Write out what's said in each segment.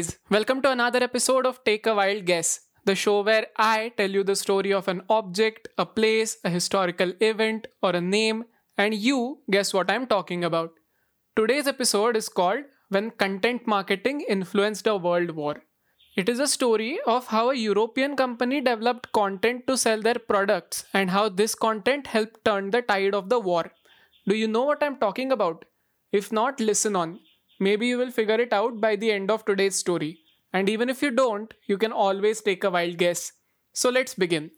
guys, welcome to another episode of Take a Wild Guess, the show where I tell you the story of an object, a place, a historical event, or a name, and you guess what I'm talking about. Today's episode is called When Content Marketing Influenced a World War. It is a story of how a European company developed content to sell their products and how this content helped turn the tide of the war. Do you know what I'm talking about? If not, listen on. Maybe you will figure it out by the end of today's story. And even if you don't, you can always take a wild guess. So let's begin.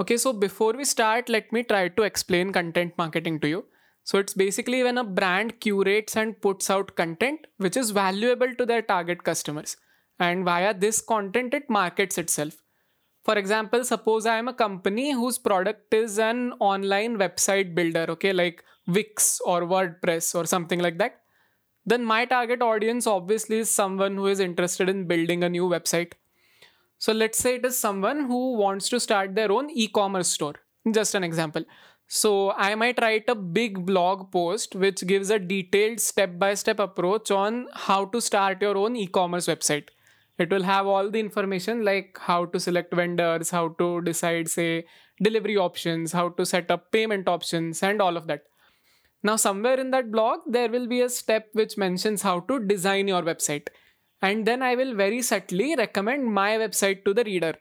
Okay, so before we start, let me try to explain content marketing to you. So it's basically when a brand curates and puts out content which is valuable to their target customers. And via this content, it markets itself. For example, suppose I am a company whose product is an online website builder, okay, like Wix or WordPress or something like that then my target audience obviously is someone who is interested in building a new website. So let's say it is someone who wants to start their own e commerce store. Just an example. So I might write a big blog post which gives a detailed step by step approach on how to start your own e commerce website. It will have all the information like how to select vendors, how to decide, say, delivery options, how to set up payment options, and all of that. Now, somewhere in that blog, there will be a step which mentions how to design your website. And then I will very subtly recommend my website to the reader.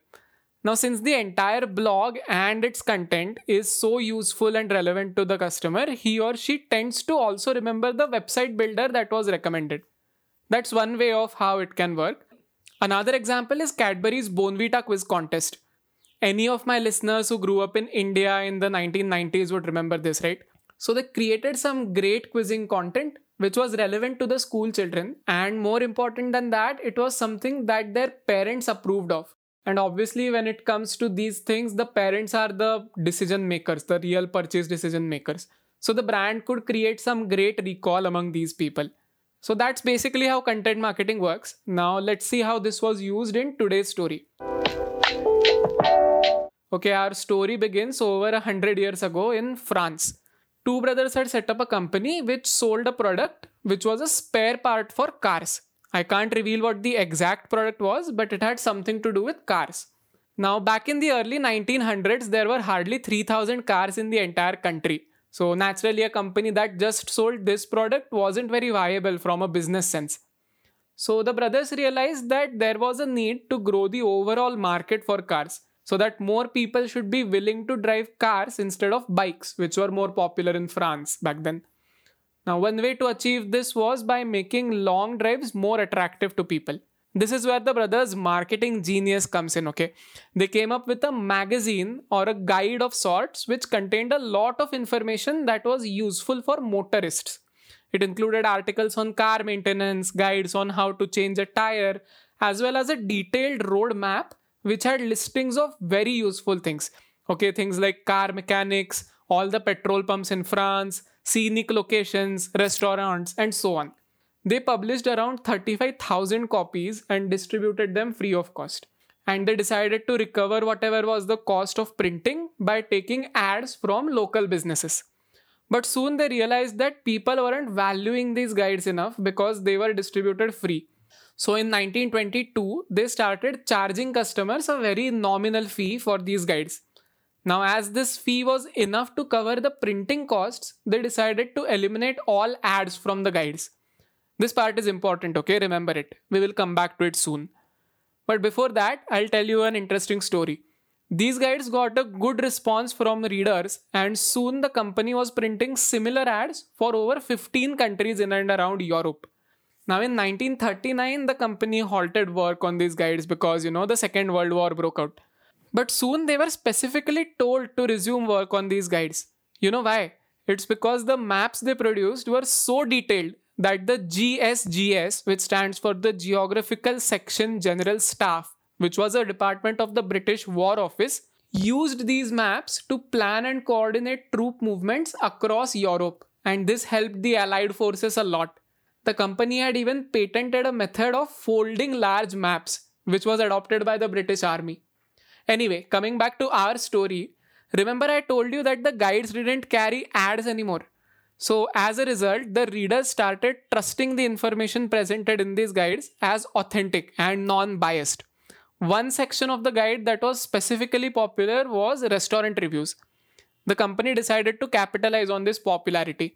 Now, since the entire blog and its content is so useful and relevant to the customer, he or she tends to also remember the website builder that was recommended. That's one way of how it can work. Another example is Cadbury's Bournvita quiz contest. Any of my listeners who grew up in India in the 1990s would remember this, right? So they created some great quizzing content which was relevant to the school children. And more important than that, it was something that their parents approved of. And obviously, when it comes to these things, the parents are the decision makers, the real purchase decision makers. So the brand could create some great recall among these people. So that's basically how content marketing works. Now let's see how this was used in today's story. Okay, our story begins over a hundred years ago in France two brothers had set up a company which sold a product which was a spare part for cars. I can't reveal what the exact product was, but it had something to do with cars. Now, back in the early 1900s, there were hardly 3000 cars in the entire country. So, naturally, a company that just sold this product wasn't very viable from a business sense. So, the brothers realized that there was a need to grow the overall market for cars so that more people should be willing to drive cars instead of bikes, which were more popular in France back then. Now, one way to achieve this was by making long drives more attractive to people. This is where the brothers' marketing genius comes in, okay? They came up with a magazine or a guide of sorts which contained a lot of information that was useful for motorists. It included articles on car maintenance, guides on how to change a tire, as well as a detailed road map which had listings of very useful things. Okay, things like car mechanics, all the petrol pumps in France, scenic locations, restaurants, and so on. They published around 35,000 copies and distributed them free of cost. And they decided to recover whatever was the cost of printing by taking ads from local businesses. But soon they realized that people weren't valuing these guides enough because they were distributed free. So in 1922, they started charging customers a very nominal fee for these guides. Now, as this fee was enough to cover the printing costs, they decided to eliminate all ads from the guides. This part is important, okay? Remember it. We will come back to it soon. But before that, I'll tell you an interesting story. These guides got a good response from readers, and soon the company was printing similar ads for over 15 countries in and around Europe. Now, in 1939, the company halted work on these guides because, you know, the Second World War broke out. But soon they were specifically told to resume work on these guides. You know why? It's because the maps they produced were so detailed that the GSGS, which stands for the Geographical Section General Staff, which was a department of the British War Office, used these maps to plan and coordinate troop movements across Europe. And this helped the Allied forces a lot. The company had even patented a method of folding large maps, which was adopted by the British Army. Anyway, coming back to our story, remember I told you that the guides didn't carry ads anymore. So, as a result, the readers started trusting the information presented in these guides as authentic and non biased. One section of the guide that was specifically popular was restaurant reviews. The company decided to capitalize on this popularity.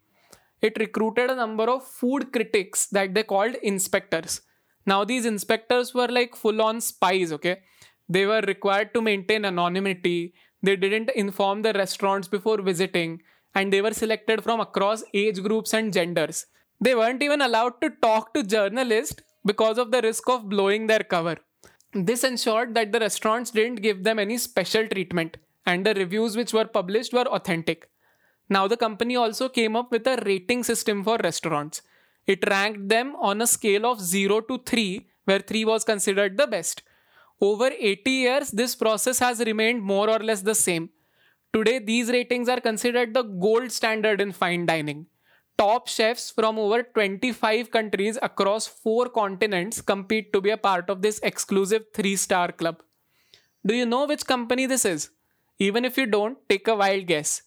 It recruited a number of food critics that they called inspectors. Now, these inspectors were like full on spies, okay? They were required to maintain anonymity, they didn't inform the restaurants before visiting, and they were selected from across age groups and genders. They weren't even allowed to talk to journalists because of the risk of blowing their cover. This ensured that the restaurants didn't give them any special treatment, and the reviews which were published were authentic. Now, the company also came up with a rating system for restaurants. It ranked them on a scale of 0 to 3, where 3 was considered the best. Over 80 years, this process has remained more or less the same. Today, these ratings are considered the gold standard in fine dining. Top chefs from over 25 countries across four continents compete to be a part of this exclusive three star club. Do you know which company this is? Even if you don't, take a wild guess.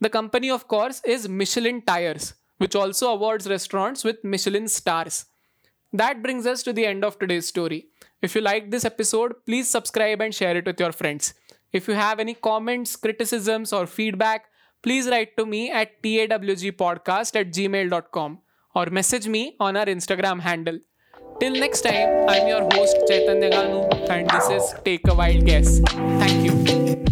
The company, of course, is Michelin Tires, which also awards restaurants with Michelin stars. That brings us to the end of today's story. If you liked this episode, please subscribe and share it with your friends. If you have any comments, criticisms, or feedback, please write to me at tawgpodcast at gmail.com or message me on our Instagram handle. Till next time, I'm your host Chaitanya Ganu and this is Take a Wild Guess. Thank you.